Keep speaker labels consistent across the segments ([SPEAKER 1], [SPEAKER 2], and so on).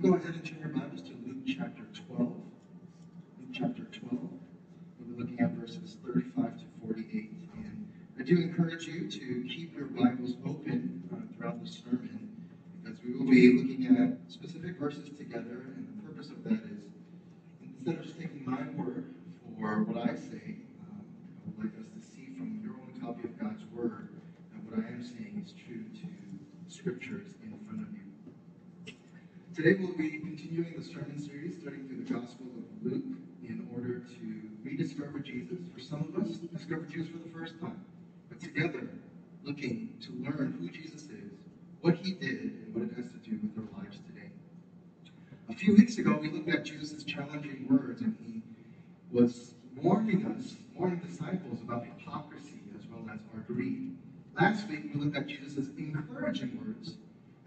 [SPEAKER 1] can go ahead and turn your Bibles to Luke chapter 12. Luke chapter 12. We'll be looking at verses 35 to 48. And I do encourage you to keep your Bibles open uh, throughout the sermon because we will be looking at specific verses together. And the purpose of that is instead of just taking my word for what I say, um, I would like us to see from your own copy of God's word that what I am saying is true to scriptures in front of you. Today we'll be continuing the sermon series, starting through the Gospel of Luke, in order to rediscover Jesus. For some of us, discover Jesus for the first time, but together looking to learn who Jesus is, what he did, and what it has to do with our lives today. A few weeks ago, we looked at Jesus' challenging words, and he was warning us, warning disciples about hypocrisy as well as our greed. Last week, we looked at Jesus' encouraging words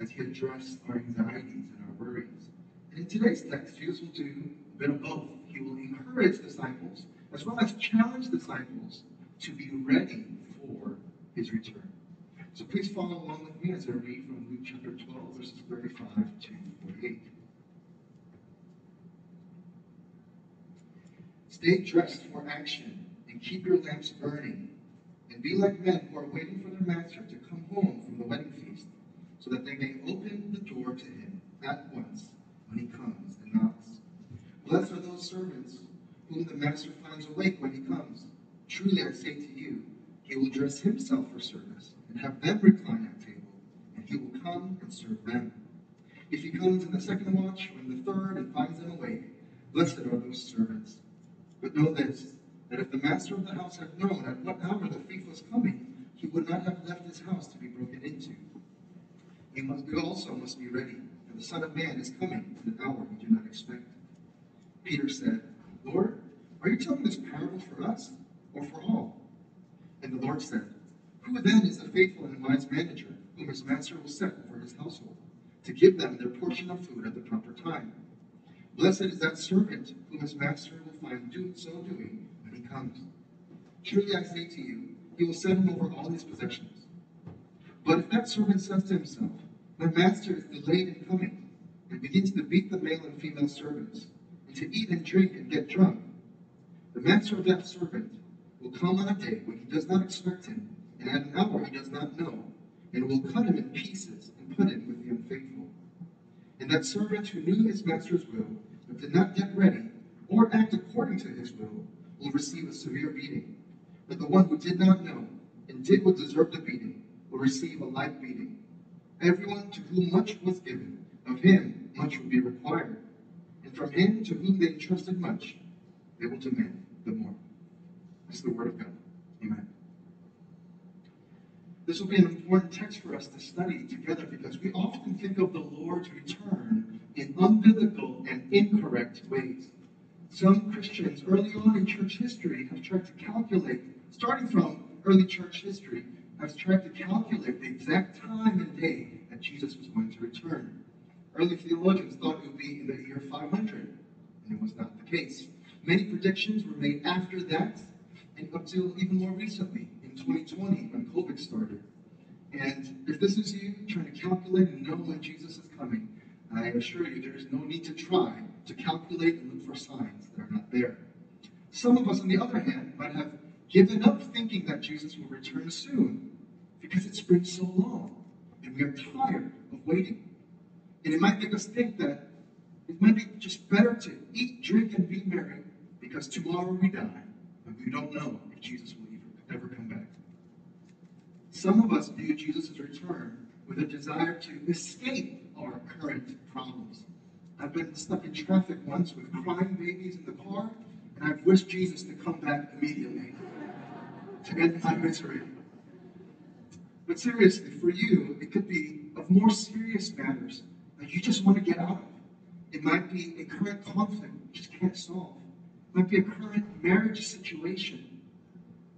[SPEAKER 1] as he addressed our anxieties and our worries. And in today's text, Jesus will do a bit of both. He will encourage disciples as well as challenge disciples to be ready for his return. So please follow along with me as I read from Luke chapter 12, verses 35 to 48. Stay dressed for action and keep your lamps burning, and be like men who are waiting for their master to come home from the wedding feast that they may open the door to him at once when he comes and knocks. Blessed are those servants whom the master finds awake when he comes. Truly I say to you, he will dress himself for service and have them recline at table, and he will come and serve them. If he comes in the second watch or in the third and finds them awake, blessed are those servants. But know this, that if the master of the house had known at what hour the thief was coming, he would not have left his house to be broken into. We, also must be ready, for the Son of Man is coming in an hour we do not expect. Peter said, Lord, are you telling this parable for us or for all? And the Lord said, Who then is the faithful and wise manager whom his master will set over his household, to give them their portion of food at the proper time? Blessed is that servant whom his master will find do, so doing when he comes. Truly I say to you, he will set him over all his possessions. But if that servant says to himself, My master is delayed in coming, and begins to beat the male and female servants, and to eat and drink and get drunk, the master of that servant will come on a day when he does not expect him, and at an hour he does not know, and will cut him in pieces and put him with the unfaithful. And that servant who knew his master's will, but did not get ready, or act according to his will, will receive a severe beating. But the one who did not know, and did what deserved a beating, will receive a light beating. Everyone to whom much was given, of him much will be required. And from him to whom they entrusted much, they will demand the more. This is the word of God. Amen. This will be an important text for us to study together because we often think of the Lord's return in unbiblical and incorrect ways. Some Christians early on in church history have tried to calculate, starting from early church history, has tried to calculate the exact time and day that Jesus was going to return. Early theologians thought it would be in the year 500, and it was not the case. Many predictions were made after that, and up till even more recently, in 2020, when COVID started. And if this is you trying to calculate and know when Jesus is coming, I assure you there is no need to try to calculate and look for signs that are not there. Some of us, on the other hand, might have given up thinking that Jesus will return soon because it's been so long and we are tired of waiting. And it might make us think that it might be just better to eat, drink, and be merry because tomorrow we die and we don't know if Jesus will ever come back. Some of us view Jesus' return with a desire to escape our current problems. I've been stuck in traffic once with crying babies in the car, and I've wished Jesus to come back immediately to end my misery. But seriously, for you, it could be of more serious matters that you just want to get out of. It might be a current conflict you just can't solve. It might be a current marriage situation,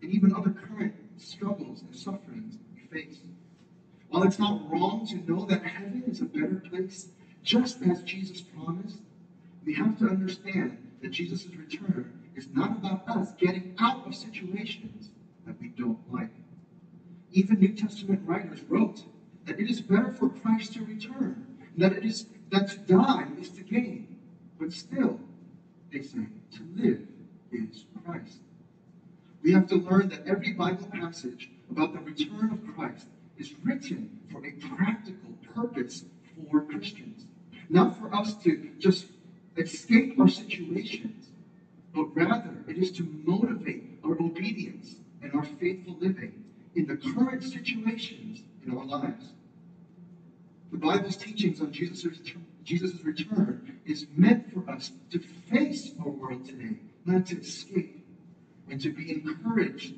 [SPEAKER 1] and even other current struggles and sufferings you face. While it's not wrong to know that heaven is a better place, just as Jesus promised, we have to understand that Jesus' return is not about us getting out of situations that we don't like. Even New Testament writers wrote that it is better for Christ to return, that it is that to die is to gain. But still, they say, to live is Christ. We have to learn that every Bible passage about the return of Christ is written for a practical purpose for Christians. Not for us to just escape our situations, but rather it is to motivate our obedience and our faithful living in the current situations in our lives. The Bible's teachings on Jesus' return, Jesus' return is meant for us to face our world today, not to escape, and to be encouraged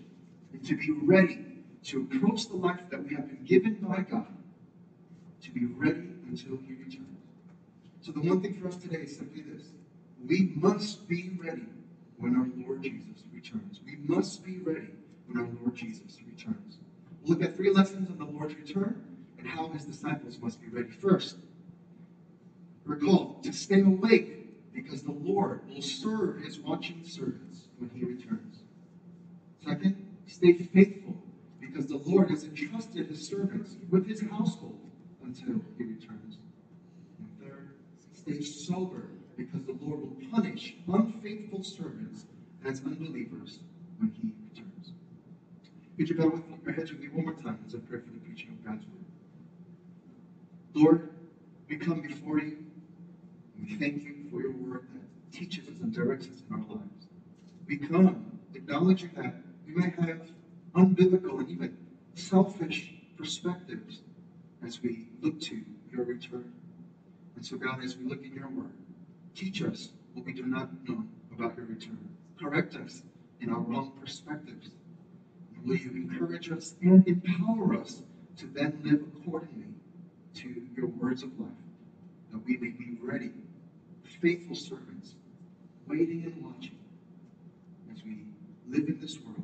[SPEAKER 1] and to be ready to approach the life that we have been given by God, to be ready until He returns. So, the one thing for us today is simply this we must be ready when our Lord Jesus returns. We must be ready when our Lord Jesus returns. We'll look at three lessons on the Lord's return and how his disciples must be ready. First, recall to stay awake because the Lord will serve his watching servants when he returns. Second, stay faithful because the Lord has entrusted his servants with his household until he returns. And third, stay sober because the Lord will punish unfaithful servants as unbelievers when he returns. Would you bow with your heads with me one more time as I pray for the preaching of God's word? Lord, we come before you. And we thank you for your word that teaches us and directs us in our lives. We come acknowledging that we may have unbiblical and even selfish perspectives as we look to your return. And so, God, as we look in your word, teach us what we do not know about your return. Correct us in our wrong perspectives. Will you encourage us and empower us to then live accordingly to your words of life, that we may be ready, faithful servants, waiting and watching as we live in this world,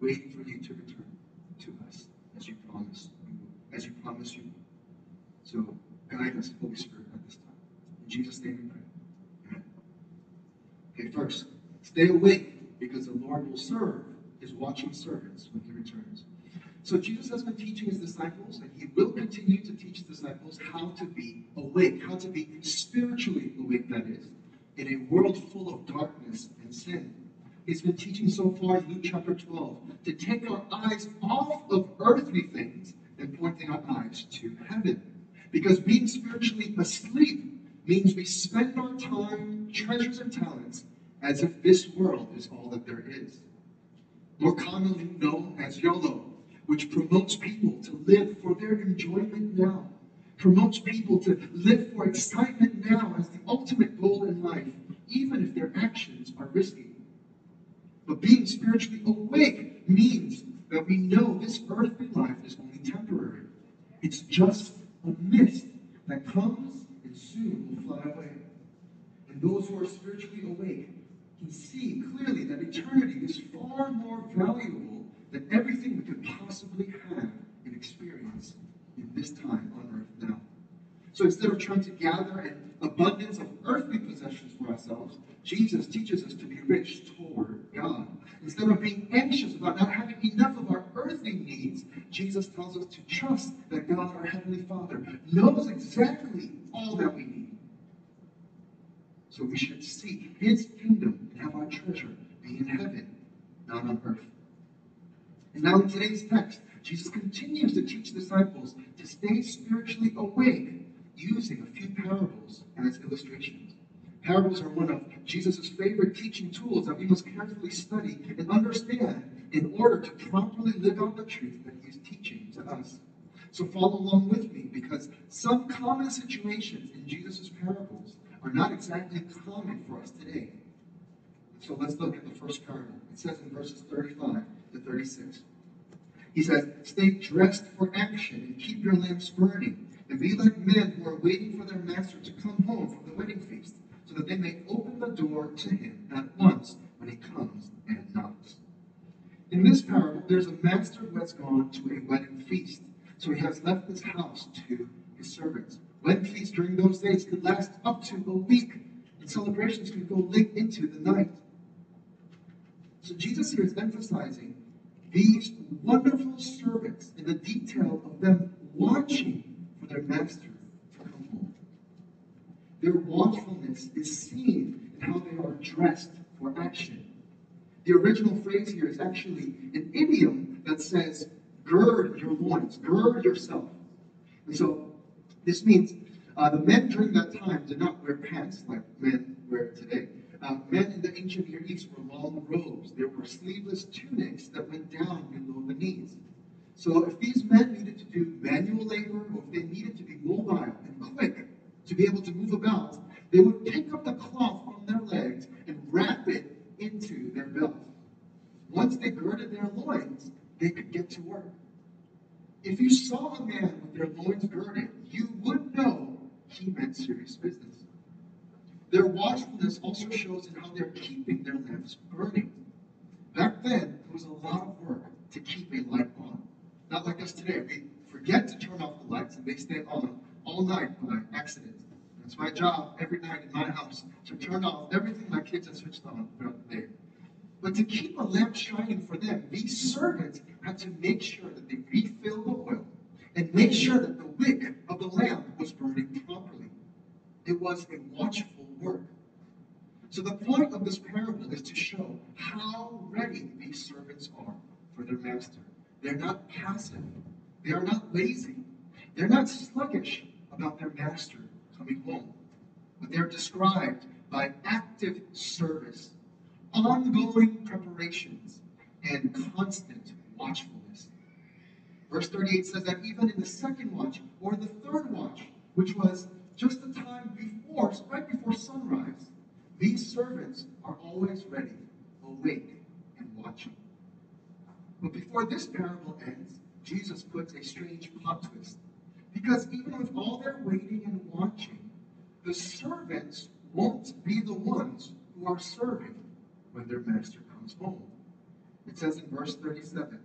[SPEAKER 1] waiting for you to return to us as you promise, as you promise you. So guide us, Holy Spirit, at this time. In Jesus' name we pray. Amen. Okay, first, stay awake because the Lord will serve his watching servants when he returns. So Jesus has been teaching his disciples, and he will continue to teach his disciples how to be awake, how to be spiritually awake, that is, in a world full of darkness and sin. He's been teaching so far in Luke chapter 12 to take our eyes off of earthly things and pointing our eyes to heaven. Because being spiritually asleep means we spend our time, treasures, and talents as if this world is all that there is. More commonly known as YOLO, which promotes people to live for their enjoyment now, promotes people to live for excitement now as the ultimate goal in life, even if their actions are risky. But being spiritually awake means that we know this earthly life is only temporary. It's just a mist that comes and soon will fly away. And those who are spiritually awake can see clearly that eternity is far more valuable than everything we could possibly have and experience in this time on earth now. So instead of trying to gather an abundance of earthly possessions for ourselves, Jesus teaches us to be rich toward God. Instead of being anxious about not having enough of our earthly needs, Jesus tells us to trust that God, our Heavenly Father, knows exactly all that we need. So we should seek His kingdom and have our treasure be in heaven, not on earth. And now in today's text, Jesus continues to teach disciples to stay spiritually awake using a few parables as illustrations. Parables are one of Jesus' favorite teaching tools that we must carefully study and understand in order to properly live out the truth that he's teaching to us. So follow along with me because some common situations in Jesus' parables are not exactly common for us today. So let's look at the first parable. It says in verses 35 to 36. He says, Stay dressed for action and keep your lamps burning, and be like men who are waiting for their master to come home from the wedding feast, so that they may open the door to him at once when he comes and knocks. In this parable, there's a master who has gone to a wedding feast, so he has left his house to his servants. Wedding feasts during those days could last up to a week, and celebrations could go late into the night. So Jesus here is emphasizing these wonderful servants and the detail of them watching for their master to come home. Their watchfulness is seen in how they are dressed for action. The original phrase here is actually an idiom that says, gird your loins, gird yourself. And so this means uh, the men during that time did not wear pants like men wear today. Uh, men in the ancient Near East wore long robes. There were sleeveless tunics that went down below the knees. So if these men needed to do manual labor or if they needed to be mobile and quick to be able to move about, they would pick up the cloth from their legs and wrap it into their belt. Once they girded their loins, they could get to work. If you saw a man with their loins girded, serious business. Their watchfulness also shows in how they're keeping their lamps burning. Back then, it was a lot of work to keep a light on. Not like us today. We forget to turn off the lights and they stay on all night by accident. It's my job every night in my house to turn off everything my kids have switched on throughout the day. But to keep a lamp shining for them, these servants had to make sure that they refill the oil and make sure that the wick of the lamp was burning properly. It was a watchful work. So the point of this parable is to show how ready these servants are for their master. They're not passive. They are not lazy. They're not sluggish about their master coming home. But they're described by active service, ongoing preparations, and constant watchfulness. Verse 38 says that even in the second watch or the third watch, which was just the time before, right before sunrise, these servants are always ready, awake, and watching. But before this parable ends, Jesus puts a strange plot twist. Because even with all their waiting and watching, the servants won't be the ones who are serving when their master comes home. It says in verse 37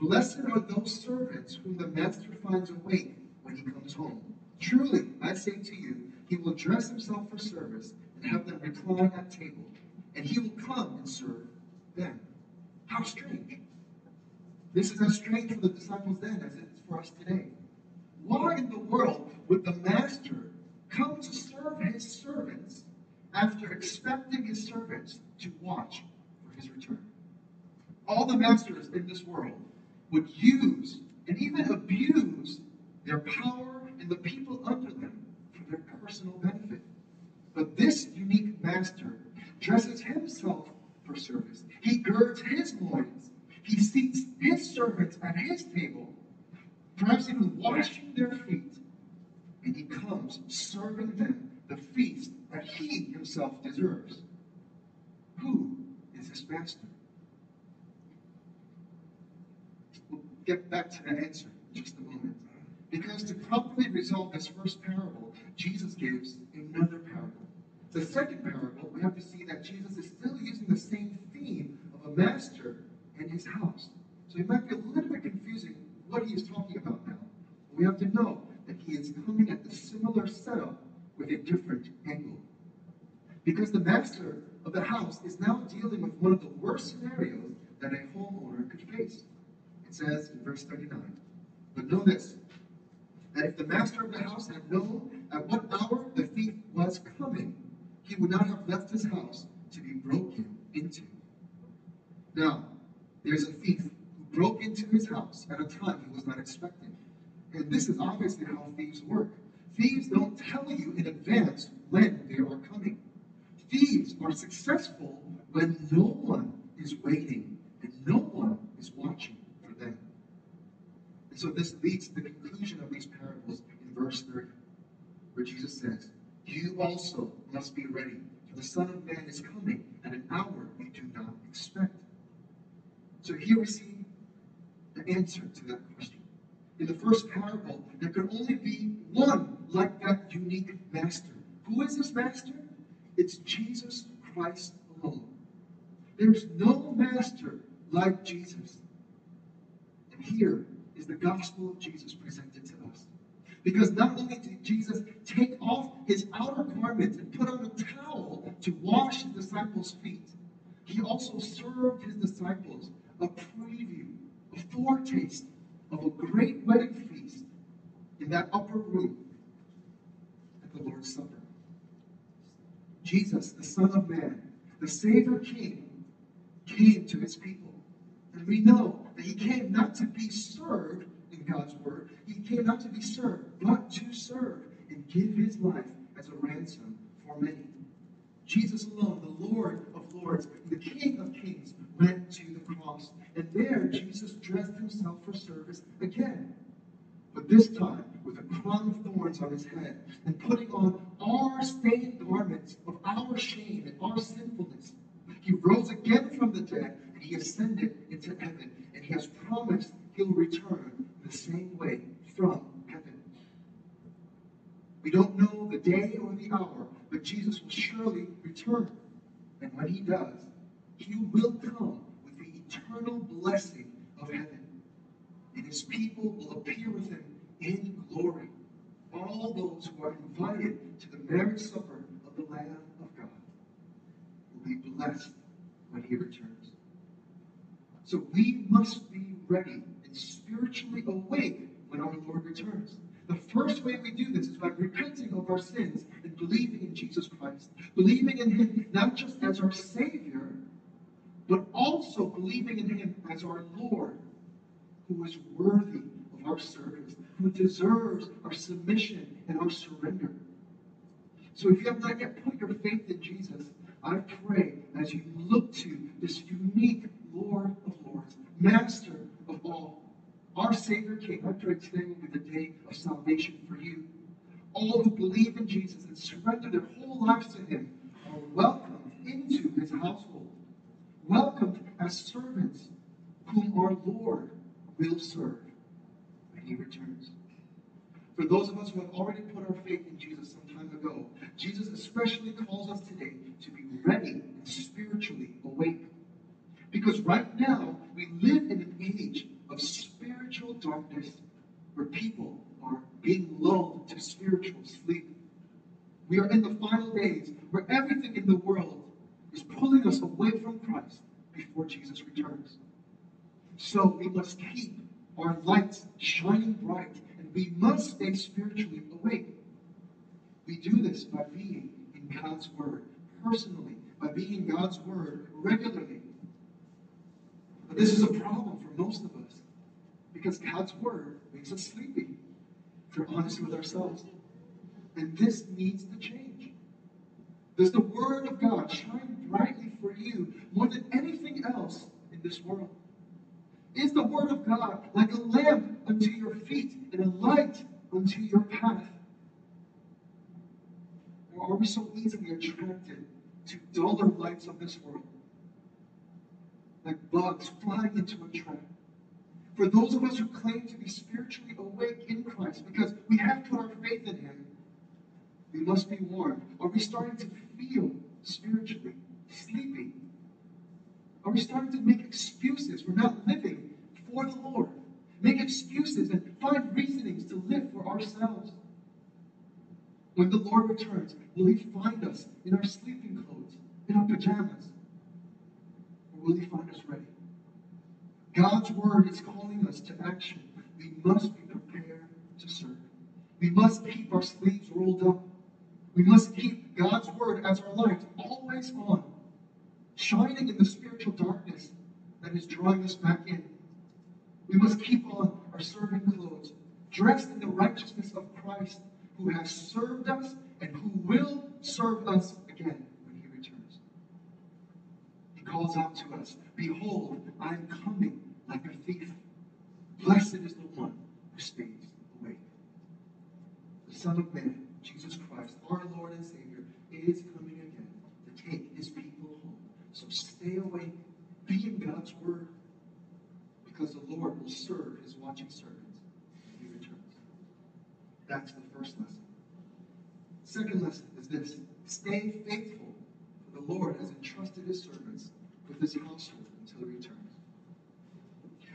[SPEAKER 1] Blessed are those servants whom the master finds awake when he comes home. Truly, I say to you, he will dress himself for service and have them recline at table, and he will come and serve them. How strange. This is as strange for the disciples then as it is for us today. Why in the world would the master come to serve his servants after expecting his servants to watch for his return? All the masters in this world would use and even abuse their power and the people under them for their personal benefit. But this unique master dresses himself for service. He girds his loins he seats his servants at his table, perhaps even washing their feet, and he comes serving them the feast that he himself deserves. Who is this master? We'll get back to that answer in just a moment. Because to properly resolve this first parable, Jesus gives another parable. The second parable, we have to see that Jesus is still using the same theme of a master and his house. So it might be a little bit confusing what he is talking about now. But we have to know that he is coming at the similar setup with a different angle. Because the master of the house is now dealing with one of the worst scenarios that a homeowner could face. It says in verse 39, But know this, that if the master of the house had known at what hour the thief was coming, he would not have left his house to be broken into. Now, there's a thief who broke into his house at a time he was not expecting. And this is obviously how thieves work. Thieves don't tell you in advance when they are coming. Thieves are successful when no one is waiting and no one is watching. And so this leads to the conclusion of these parables in verse 30, where Jesus says, You also must be ready, for the Son of Man is coming at an hour you do not expect. So here we see the answer to that question. In the first parable, there could only be one like that unique master. Who is this master? It's Jesus Christ alone. There's no master like Jesus. And here is the gospel of Jesus presented to us. Because not only did Jesus take off his outer garments and put on a towel to wash his disciples' feet, he also served his disciples a preview, a foretaste of a great wedding feast in that upper room at the Lord's Supper. Jesus, the Son of Man, the Savior King, came to his people. And we know he came not to be served in God's word, he came not to be served, but to serve and give his life as a ransom for many. Jesus alone, the Lord of Lords, the King of Kings, went to the cross. And there, Jesus dressed himself for service again. But this time, with a crown of thorns on his head, and putting on our stained garments of our shame and our sinfulness. He rose again from the dead, and he ascended into heaven, he has promised he'll return the same way from heaven. We don't know the day or the hour, but Jesus will surely return. And when he does, he will come with the eternal blessing of heaven. And his people will appear with him in glory. All those who are invited to the marriage supper of the Lamb of God will be blessed when he returns. So we must be ready and spiritually awake when our Lord returns. The first way we do this is by repenting of our sins and believing in Jesus Christ. Believing in Him not just as our Savior, but also believing in Him as our Lord, who is worthy of our service, who deserves our submission and our surrender. So if you have not yet put your faith in Jesus, I pray as you look to this unique Lord of Lords, Master of all, our Savior came pray today will the day of salvation for you. All who believe in Jesus and surrender their whole lives to Him are welcomed into His household, welcomed as servants whom our Lord will serve when He returns. For those of us who have already put our faith in Jesus some time ago, Jesus especially calls us today to be ready and spiritually awake. Because right now, we live in an age of spiritual darkness where people are being lulled to spiritual sleep. We are in the final days where everything in the world is pulling us away from Christ before Jesus returns. So we must keep our lights shining bright and we must stay spiritually awake. We do this by being in God's Word personally, by being in God's Word regularly. But this is a problem for most of us because God's Word makes us sleepy, if we're honest with ourselves. And this needs to change. Does the Word of God shine brightly for you more than anything else in this world? Is the Word of God like a lamp unto your feet and a light unto your path? Or are we so easily attracted to duller lights of this world? Like bugs flying into a trap. For those of us who claim to be spiritually awake in Christ, because we have put our faith in Him, we must be warned. Are we starting to feel spiritually sleepy? Are we starting to make excuses for not living for the Lord? Make excuses and find reasonings to live for ourselves. When the Lord returns, will He find us in our sleeping clothes, in our pajamas? Will He find us ready? God's word is calling us to action. We must be prepared to serve. We must keep our sleeves rolled up. We must keep God's word as our light always on, shining in the spiritual darkness that is drawing us back in. We must keep on our serving clothes, dressed in the righteousness of Christ, who has served us and who will serve us again when he returns. He calls out to us, Behold, I am coming like a thief. Blessed is the one who stays awake. The Son of Man, Jesus Christ, our Lord and Savior, is coming again to take his people home. So stay awake, be in God's word, because the Lord will serve his watching servants when he returns. That's the first lesson. Second lesson is this stay faithful, for the Lord has entrusted his servants with his household until he returns.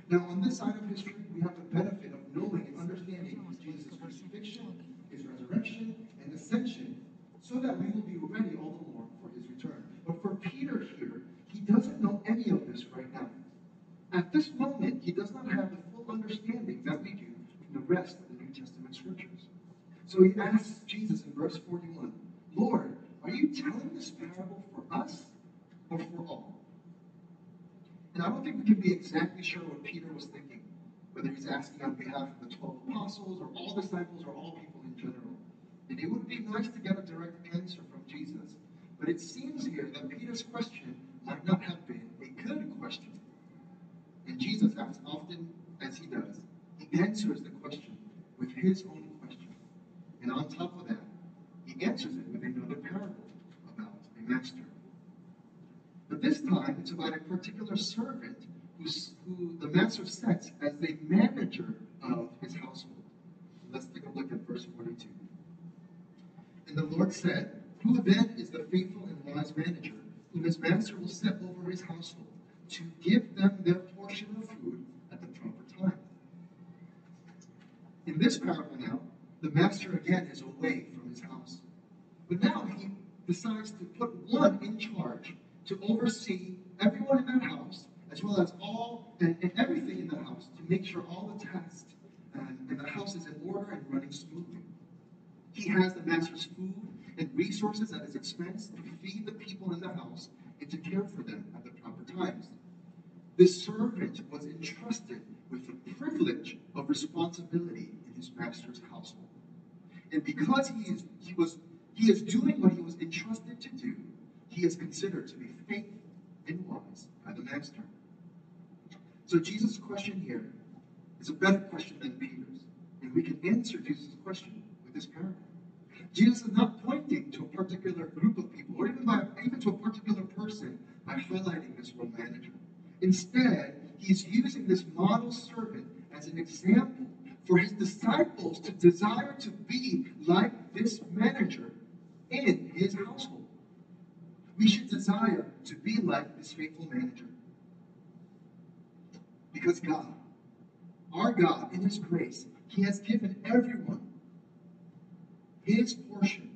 [SPEAKER 1] Now, on this side of history, we have the benefit of knowing and understanding Jesus' crucifixion, his resurrection, and ascension, so that we will be ready all the more for his return. But for Peter here, he doesn't know any of this right now. At this moment, he does not have the full understanding that we do from the rest of the New Testament scriptures. So he asks Jesus in verse 41, Lord, Are you telling this parable for us or for all? And I don't think we can be exactly sure what Peter was thinking, whether he's asking on behalf of the 12 apostles or all disciples or all people in general. And it would be nice to get a direct answer from Jesus. But it seems here that Peter's question might not have been a good question. And Jesus, as often as he does, he answers the question with his own question. And on top of that, he answers it with another parable about a master. Time, it's about a particular servant who's, who the master sets as the manager of his household. Let's take a look at verse 42. And the Lord said, Who then is the faithful and wise manager, whom his master will set over his household, to give them their portion of food at the proper time? In this parable now, the master again is away from his house. But now he decides to put one in charge to oversee everyone in that house, as well as all and, and everything in the house, to make sure all the tasks uh, and, and the house is in order and running smoothly. He has the master's food and resources at his expense to feed the people in the house and to care for them at the proper times. This servant was entrusted with the privilege of responsibility in his master's household. And because he is he was he is doing what he was entrusted to do, he is considered to be faithful and wise by the master. So Jesus' question here is a better question than Peter's. And we can answer Jesus' question with this parable. Jesus is not pointing to a particular group of people or even, by, even to a particular person by highlighting this one manager. Instead, he's using this model servant as an example for his disciples to desire to be like this manager in his household. We should desire to be like this faithful manager. Because God, our God, in His grace, He has given everyone His portion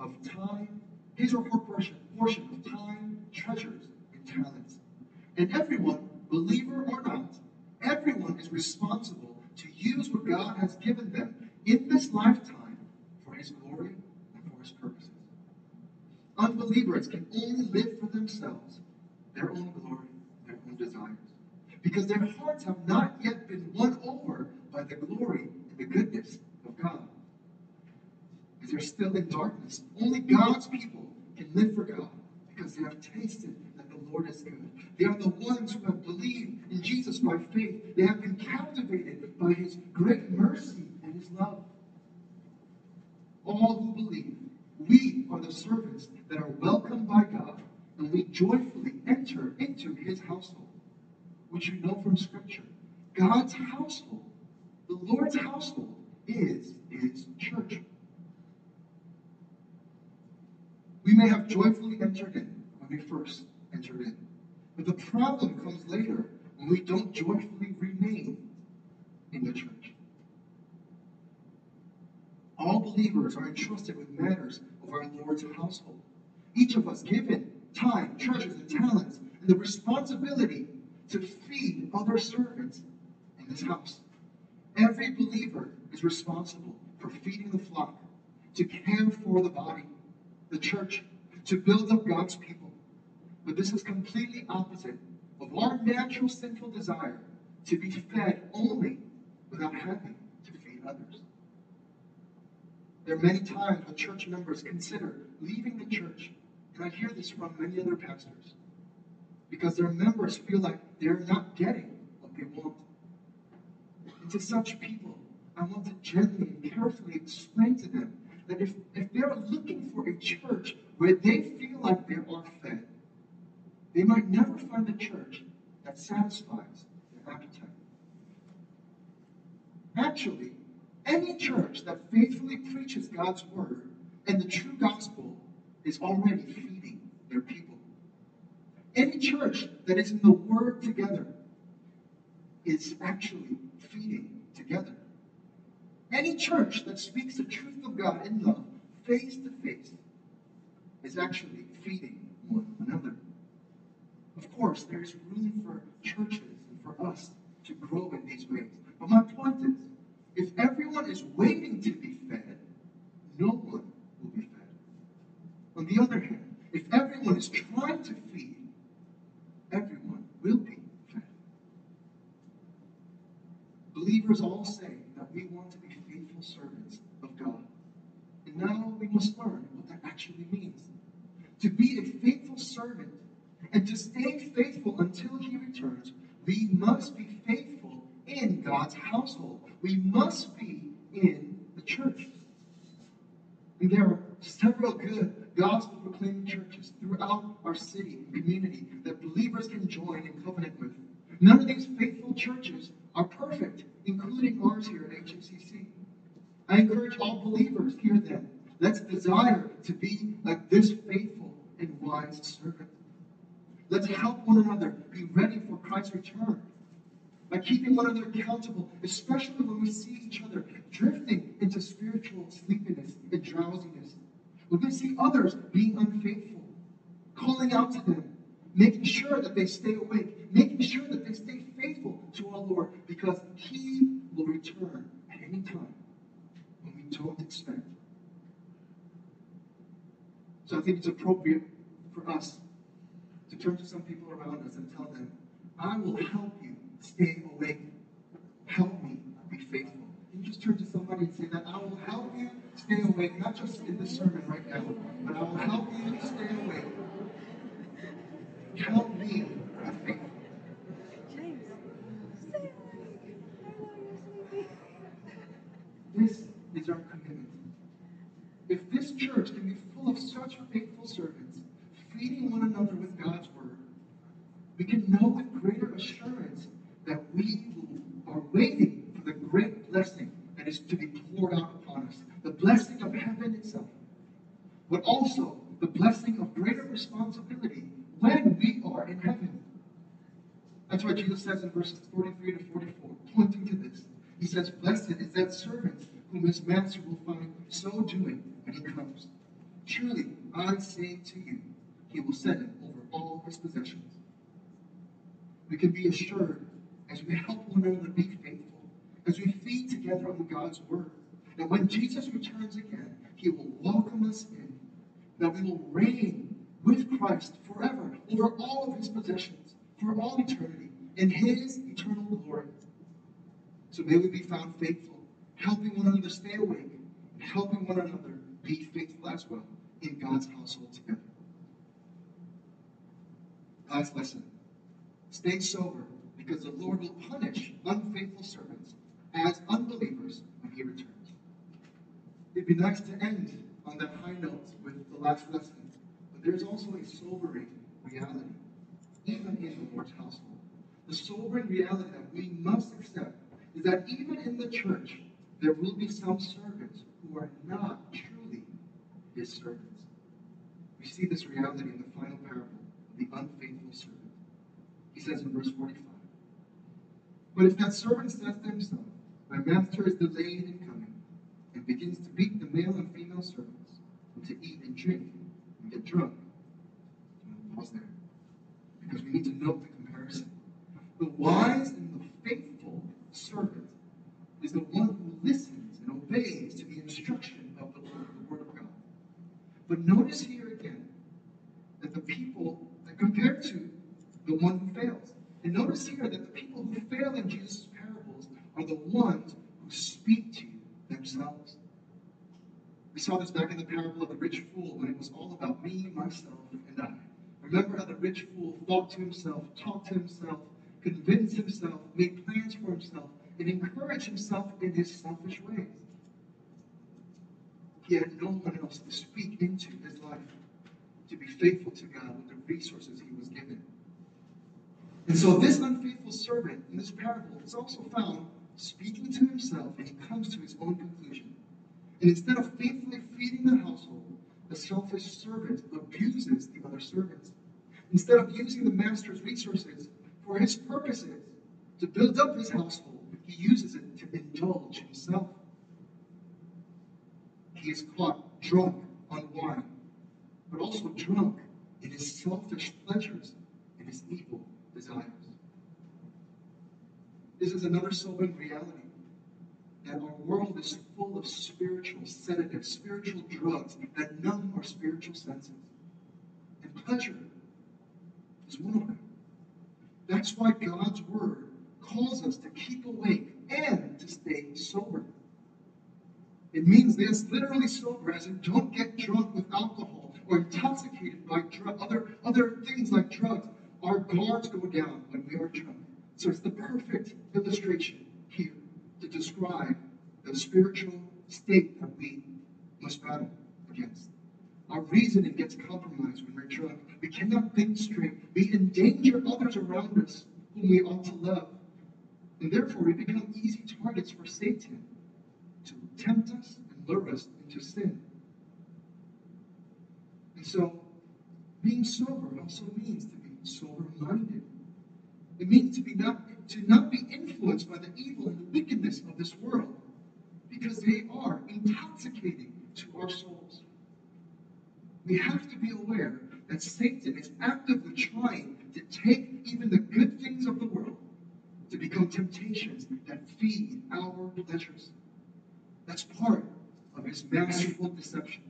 [SPEAKER 1] of time, His or her portion, portion of time, treasures, and talents. And everyone, believer or not, everyone is responsible to use what God has given them in this lifetime for His glory and for His purposes. Unbelievers can only live for themselves, their own glory, their own desires, because their hearts have not yet been won over by the glory and the goodness of God. As they're still in darkness, only God's people can live for God because they have tasted that the Lord is good. They are the ones who have believed in Jesus by faith. They have been captivated by his great mercy and his love. All who believe, we are the servants that are welcomed by God, and we joyfully enter into his household, which you know from Scripture. God's household, the Lord's household, is his church. We may have joyfully entered in when we first entered in. But the problem comes later when we don't joyfully remain in the church. All believers are entrusted with matters of our Lord's household. Each of us given time, treasures, and talents, and the responsibility to feed other servants in this house. Every believer is responsible for feeding the flock, to care for the body, the church, to build up God's people. But this is completely opposite of our natural sinful desire to be fed only without having to feed others. There are many times when church members consider leaving the church, and I hear this from many other pastors, because their members feel like they're not getting what they want. And to such people, I want to gently and carefully explain to them that if, if they're looking for a church where they feel like they are fed, they might never find a church that satisfies their appetite. Actually, any church that faithfully preaches God's word and the true gospel is already feeding their people. Any church that is in the word together is actually feeding together. Any church that speaks the truth of God in love, face to face, is actually feeding one another. Of course, there's room for churches and for us to grow in these ways. But my point is, if everyone is waiting to be fed, no one will the other hand, if everyone is trying to feed, everyone will be fed. Believers all say that we want to be faithful servants of God. And now we must learn what that actually means. To be a faithful servant and to stay faithful until he returns, we must be faithful in God's household. We must be in the church. And there are several good gospel proclaiming churches throughout our city and community that believers can join in covenant with. None of these faithful churches are perfect, including ours here at HMCC. I encourage all believers here then, let's desire to be like this faithful and wise servant. Let's help one another be ready for Christ's return by keeping one another accountable, especially when we see each other drifting into spiritual sleepiness and drowsiness. When we see others being unfaithful, calling out to them, making sure that they stay awake, making sure that they stay faithful to our Lord, because He will return at any time when we don't expect. So I think it's appropriate for us to turn to some people around us and tell them, I will help you stay awake. Help me be faithful. Can you just turn to somebody and say that? I will help you stay awake, not just in this sermon right now, but I will help you stay awake. Help me.
[SPEAKER 2] James, stay awake. I know you're sleepy.
[SPEAKER 1] This is our commitment. If this church can be full of such faithful servants, feeding one another with God's word, we can know with greater assurance that we are waiting for the great blessing that is to be poured out upon us the blessing of heaven itself, but also the blessing of greater responsibility when we are in heaven. That's what Jesus says in verses 43 to 44, pointing to this. He says, Blessed is that servant whom his master will find so doing when he comes. Truly, I say to you, he will set him over all his possessions. We can be assured as we help one another be faithful, as we feed together on God's word, that when Jesus returns again, he will welcome us in, that we will reign with Christ forever over all of his possessions for all eternity in his eternal glory. So may we be found faithful, helping one another stay awake, and helping one another be faithful as well in God's household together. Last lesson. Stay sober because the Lord will punish unfaithful servants as unbelievers when he returns. It'd be nice to end on that high note last lesson, but there's also a sobering reality, even in the Lord's household. The sobering reality that we must accept is that even in the church, there will be some servants who are not truly his servants. We see this reality in the final parable of the unfaithful servant. He says in verse 45 But if that servant says to himself, My master is delayed in coming, and begins to beat the male and female servants, to eat and drink and get drunk, pause there. Because we need to note the comparison. The wise and the faithful servant is the one who listens and obeys to the instruction of the Lord, the Word of God. But notice here again that the people, that compared to the one who fails. And notice here that the people who fail in Jesus' parables are the ones who speak to themselves. We saw this back in the parable of the rich fool when it was all about me, myself, and I. Remember how the rich fool thought to himself, talked to himself, convinced himself, made plans for himself, and encouraged himself in his selfish ways. He had no one else to speak into his life, to be faithful to God with the resources he was given. And so this unfaithful servant in this parable is also found speaking to himself, and he comes to his own conclusion. And instead of faithfully feeding the household, the selfish servant abuses the other servants. Instead of using the master's resources for his purposes to build up his household, he uses it to indulge himself. He is caught drunk on wine, but also drunk in his selfish pleasures and his evil desires. This is another sobering reality that our world is full of spiritual sedatives, spiritual drugs that numb our spiritual senses. And pleasure is one of them. That's why God's word calls us to keep awake and to stay sober. It means this literally sober, as in don't get drunk with alcohol or intoxicated by dr- other, other things like drugs. Our guards go down when we are drunk. So it's the perfect illustration here to describe the spiritual state that we must battle against. Our reasoning gets compromised when we're drunk. We cannot think straight. We endanger others around us whom we ought to love. And therefore, we become easy targets for Satan to tempt us and lure us into sin. And so, being sober also means to be sober minded. It means to be not to not be influenced by the evil and the wickedness of this world, because they are intoxicating to our souls. We have to be aware that Satan is actively trying to take even the good things of the world to become temptations that feed our pleasures. That's part of his masterful deception.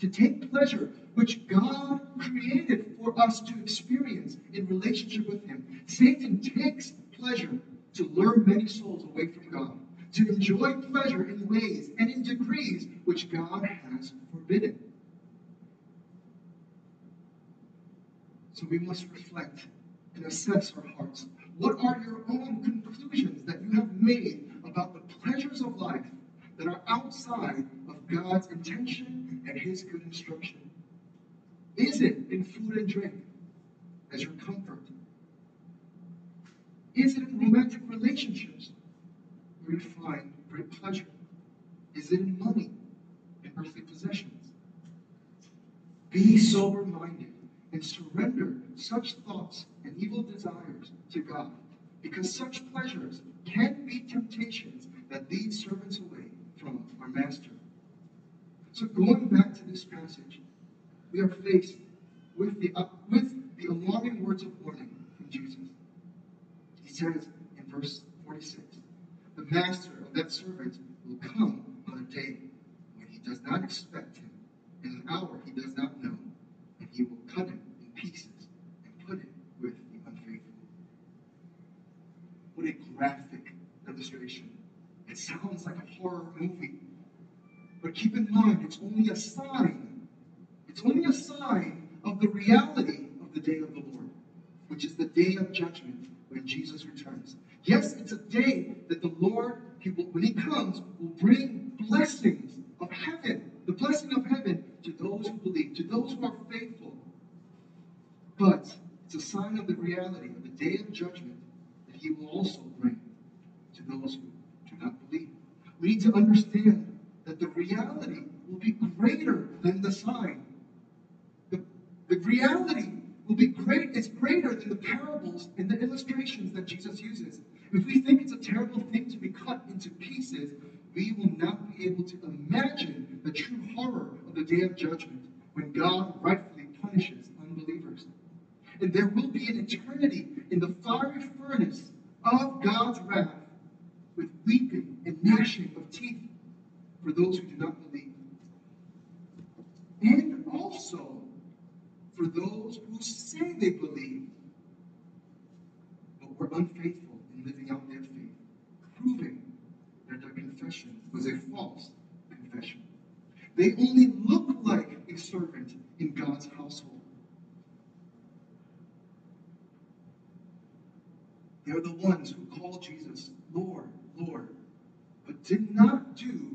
[SPEAKER 1] To take pleasure, which God created for us to experience in relationship with him, Satan takes pleasure to lure many souls away from God, to enjoy pleasure in ways and in degrees which God has forbidden. So we must reflect and assess our hearts. What are your own conclusions that you have made about the pleasures of life that are outside of God's intention and His good instruction? Is it in food and drink as your comfort? Is it in romantic relationships you find great pleasure? Is in money and earthly possessions? Be sober minded and surrender such thoughts and evil desires to God, because such pleasures can be temptations that lead servants away from our Master. So, going back to this passage, we are faced with the, uh, with the alarming words of warning from Jesus. He says in verse 46 The master of that servant will come on a day when he does not expect him, in an hour he does not know, and he will cut him in pieces and put him with the unfaithful. What a graphic illustration. It sounds like a horror movie. But keep in mind, it's only a sign. It's only a sign of the reality of the day of the Lord, which is the day of judgment when Jesus returns. Yes, it's a day that the Lord, he will, when he comes, will bring blessings of heaven, the blessing of heaven to those who believe, to those who are faithful. But it's a sign of the reality of the day of judgment that he will also bring to those who do not believe. We need to understand that the reality will be greater than the sign. The, the reality will be great, it's greater than the parables and the illustrations that Jesus uses. If we think it's a terrible thing to be cut into pieces, we will not be able to imagine the true horror of the day of judgment when God rightfully punishes unbelievers. And there will be an eternity in the fiery furnace of God's wrath with weeping and gnashing of teeth for those who do not believe. And also for those who say they believe, but were unfaithful in living out their faith, proving that their confession was a false confession. They only look like a servant in God's household. They are the ones who call Jesus Lord, Lord, but did not do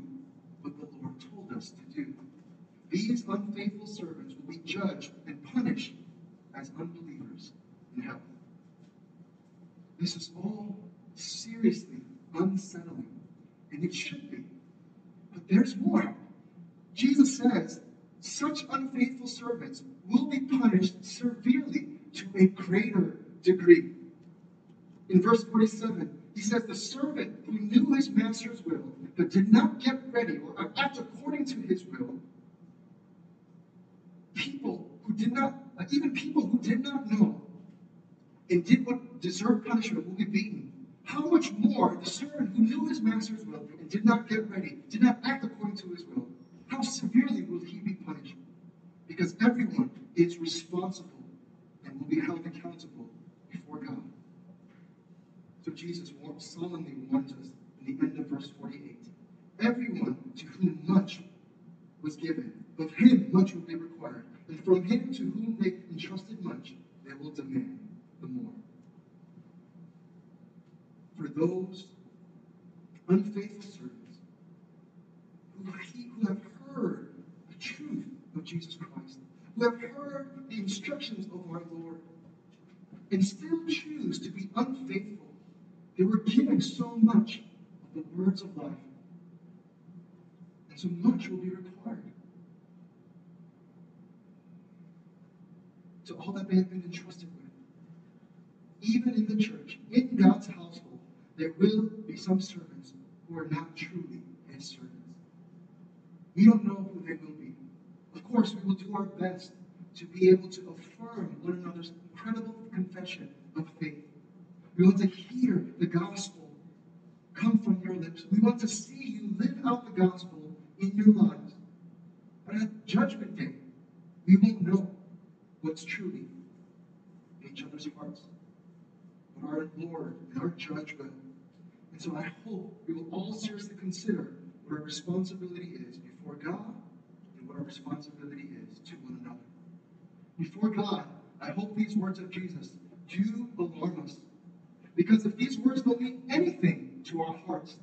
[SPEAKER 1] what the Lord told us to do. These unfaithful servants will be judged and punished as unbelievers in hell. This is all seriously unsettling, and it should be. But there's more. Jesus says such unfaithful servants will be punished severely to a greater degree. In verse 47, he says, The servant who knew his master's will, but did not get ready or act according to his will, people who did not, like even people who did not know and did what deserved punishment will be beaten. How much more the servant who knew his master's will and did not get ready, did not act according to his will, how severely will he be punished? Because everyone is responsible and will be held accountable before God. So Jesus solemnly warns us in the end of verse 48 Everyone to whom much was given, of him much will be required, and from him to whom they entrusted much, they will demand the more. For those unfaithful servants who, who have heard the truth of Jesus Christ, who have heard the instructions of our Lord, and still choose to be unfaithful, they were given so much of the words of life, and so much will be required. To all that they have been entrusted with. Even in the church, in God's household, there will be some servants who are not truly his servants. We don't know who they will be. Of course, we will do our best to be able to affirm one another's incredible confession of faith. We want to hear the gospel come from your lips. We want to see you live out the gospel in your lives. But at Judgment Day, we won't know what's truly in each other's hearts. But our Lord and our judgment. And so I hope we will all seriously consider what our responsibility is before God and what our responsibility is to one another. Before God, I hope these words of Jesus do alarm us. Because if these words don't mean anything to our hearts,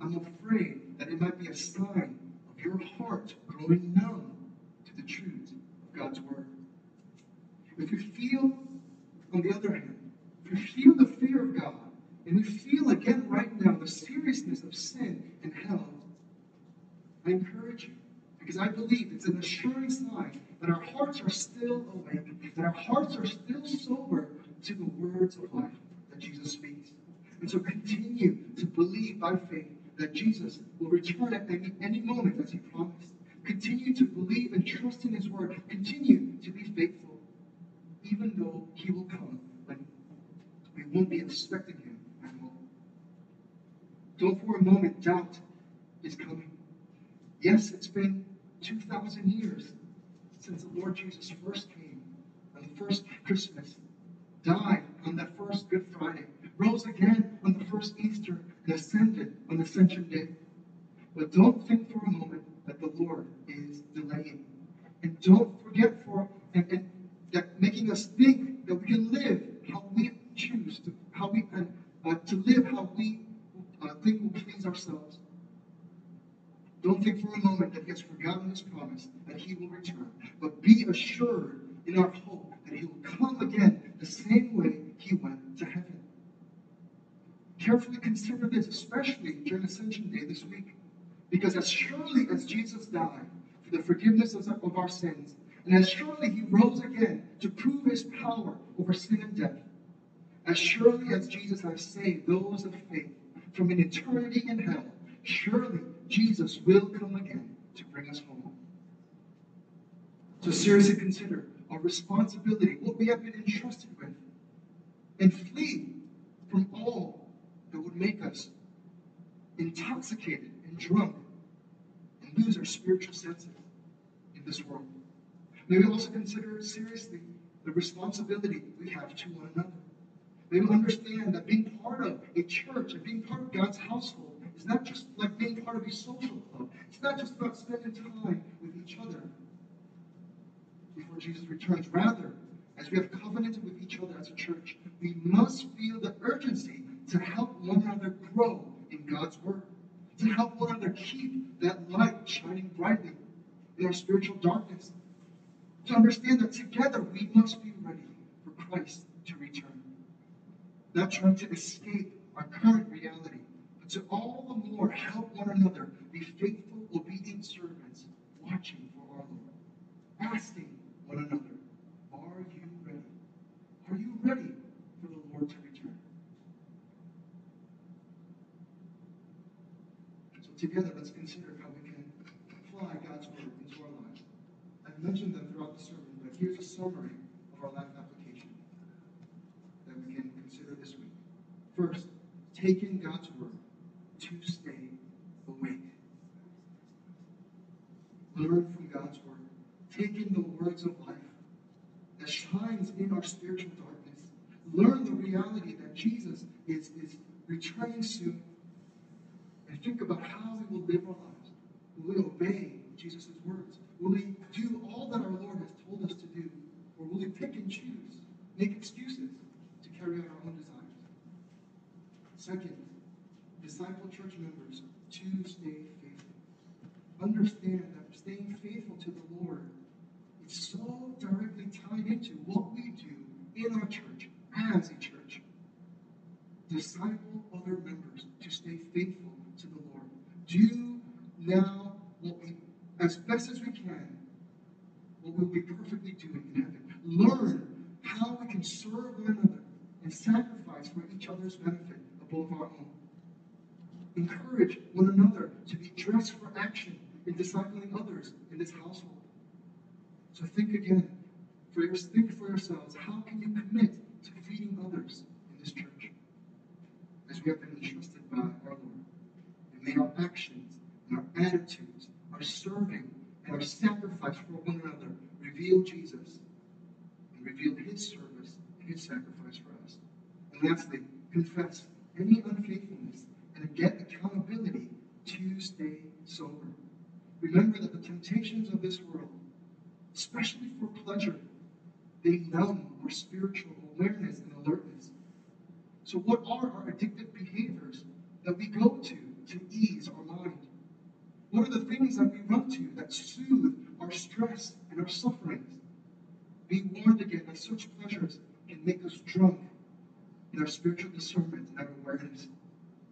[SPEAKER 1] I'm afraid that it might be a sign of your heart growing numb to the truth of God's word. If you feel, on the other hand, if you feel the fear of God, and you feel again right now the seriousness of sin and hell, I encourage you, because I believe it's an assuring sign that our hearts are still awake, that our hearts are still sober to the words of life that Jesus speaks. And so continue to believe by faith that Jesus will return at any, any moment as he promised. Continue to believe and trust in his word. Continue to be faithful, even though he will come when we won't be expecting him at all. Don't for a moment doubt his coming. Yes, it's been 2,000 years since the Lord Jesus first came on the first Christmas, died on that first Good Friday, rose again on the first Easter, and ascended on the Ascension Day. But don't think for a moment that the Lord is delaying. And don't forget for and, and that making us think that we can live how we choose to how we and uh, to live how we uh, think will please ourselves. Don't think for a moment that he has forgotten his promise that he will return, but be assured in our hope that he will come again the same way he went to heaven. Carefully consider this, especially during Ascension Day this week, because as surely as Jesus died for the forgiveness of our sins, and as surely he rose again to prove his power over sin and death, as surely as Jesus has saved those of faith from an eternity in hell, surely Jesus will come again to bring us home. So seriously consider our responsibility, what we have been entrusted with, and flee from all that would make us intoxicated and drunk and lose our spiritual senses in this world. May we also consider seriously the responsibility we have to one another. May we understand that being part of a church and being part of God's household it's not just like being part of a social club. It's not just about spending time with each other before Jesus returns. Rather, as we have covenanted with each other as a church, we must feel the urgency to help one another grow in God's Word, to help one another keep that light shining brightly in our spiritual darkness, to understand that together we must be ready for Christ to return, not trying to escape our current reality to all the more help one another be faithful, obedient servants, watching for our Lord, asking one another, Are you ready? Are you ready for the Lord to return? So, together, let's consider how we can apply God's word into our lives. I've mentioned them throughout the sermon, but here's a summary of our life application that we can consider this week. First, taking God's word to stay awake. Learn from God's word. Take in the words of life that shines in our spiritual darkness. Learn the reality that Jesus is, is returning soon. And think about how we will live our lives. Will we obey Jesus' words? Will we do all that our Lord has told us to do? Or will we pick and choose, make excuses to carry out our own desires? Second, disciple church members to stay faithful. Understand that staying faithful to the Lord is so directly tied into what we do in our church as a church. Disciple other members to stay faithful to the Lord. Do now what we, as best as we can, what we'll be perfectly doing in heaven. Learn how we can serve one another and sacrifice for each other's benefit above our own. Encourage one another to be dressed for action in others in this household. So think again. For your, think for yourselves, how can you commit to feeding others in this church? As we have been entrusted by our Lord. And may our actions and our attitudes, our serving and our sacrifice for one another reveal Jesus and reveal his service and his sacrifice for us. And lastly, confess any unfaithfulness and get accountability to stay sober. Remember that the temptations of this world, especially for pleasure, they numb our spiritual awareness and alertness. So, what are our addictive behaviors that we go to to ease our mind? What are the things that we run to that soothe our stress and our sufferings? Be warned again that such pleasures can make us drunk in our spiritual discernment and our awareness.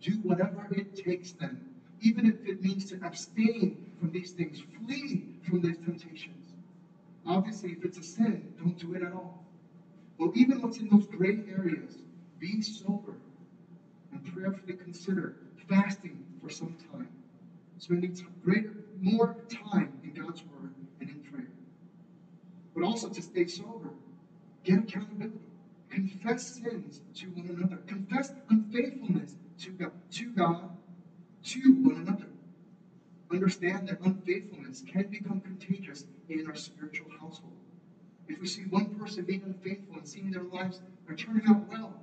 [SPEAKER 1] Do whatever it takes then, even if it means to abstain from these things, flee from these temptations. Obviously, if it's a sin, don't do it at all. But even what's in those gray areas, be sober and prayerfully consider fasting for some time, spending t- greater, more time in God's Word and in prayer. But also to stay sober, get accountability, confess sins to one another, confess unfaithfulness to God, to God, to one another. Understand that unfaithfulness can become contagious in our spiritual household. If we see one person being unfaithful and seeing their lives are turning out well,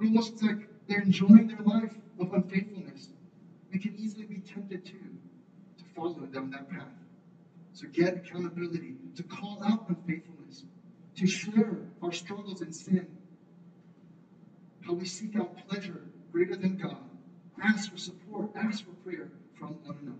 [SPEAKER 1] almost like they're enjoying their life of unfaithfulness, we can easily be tempted to to follow down that path. So get accountability, to call out unfaithfulness, to share our struggles and sin, how we seek out pleasure greater than God, ask for support, ask for prayer from one another.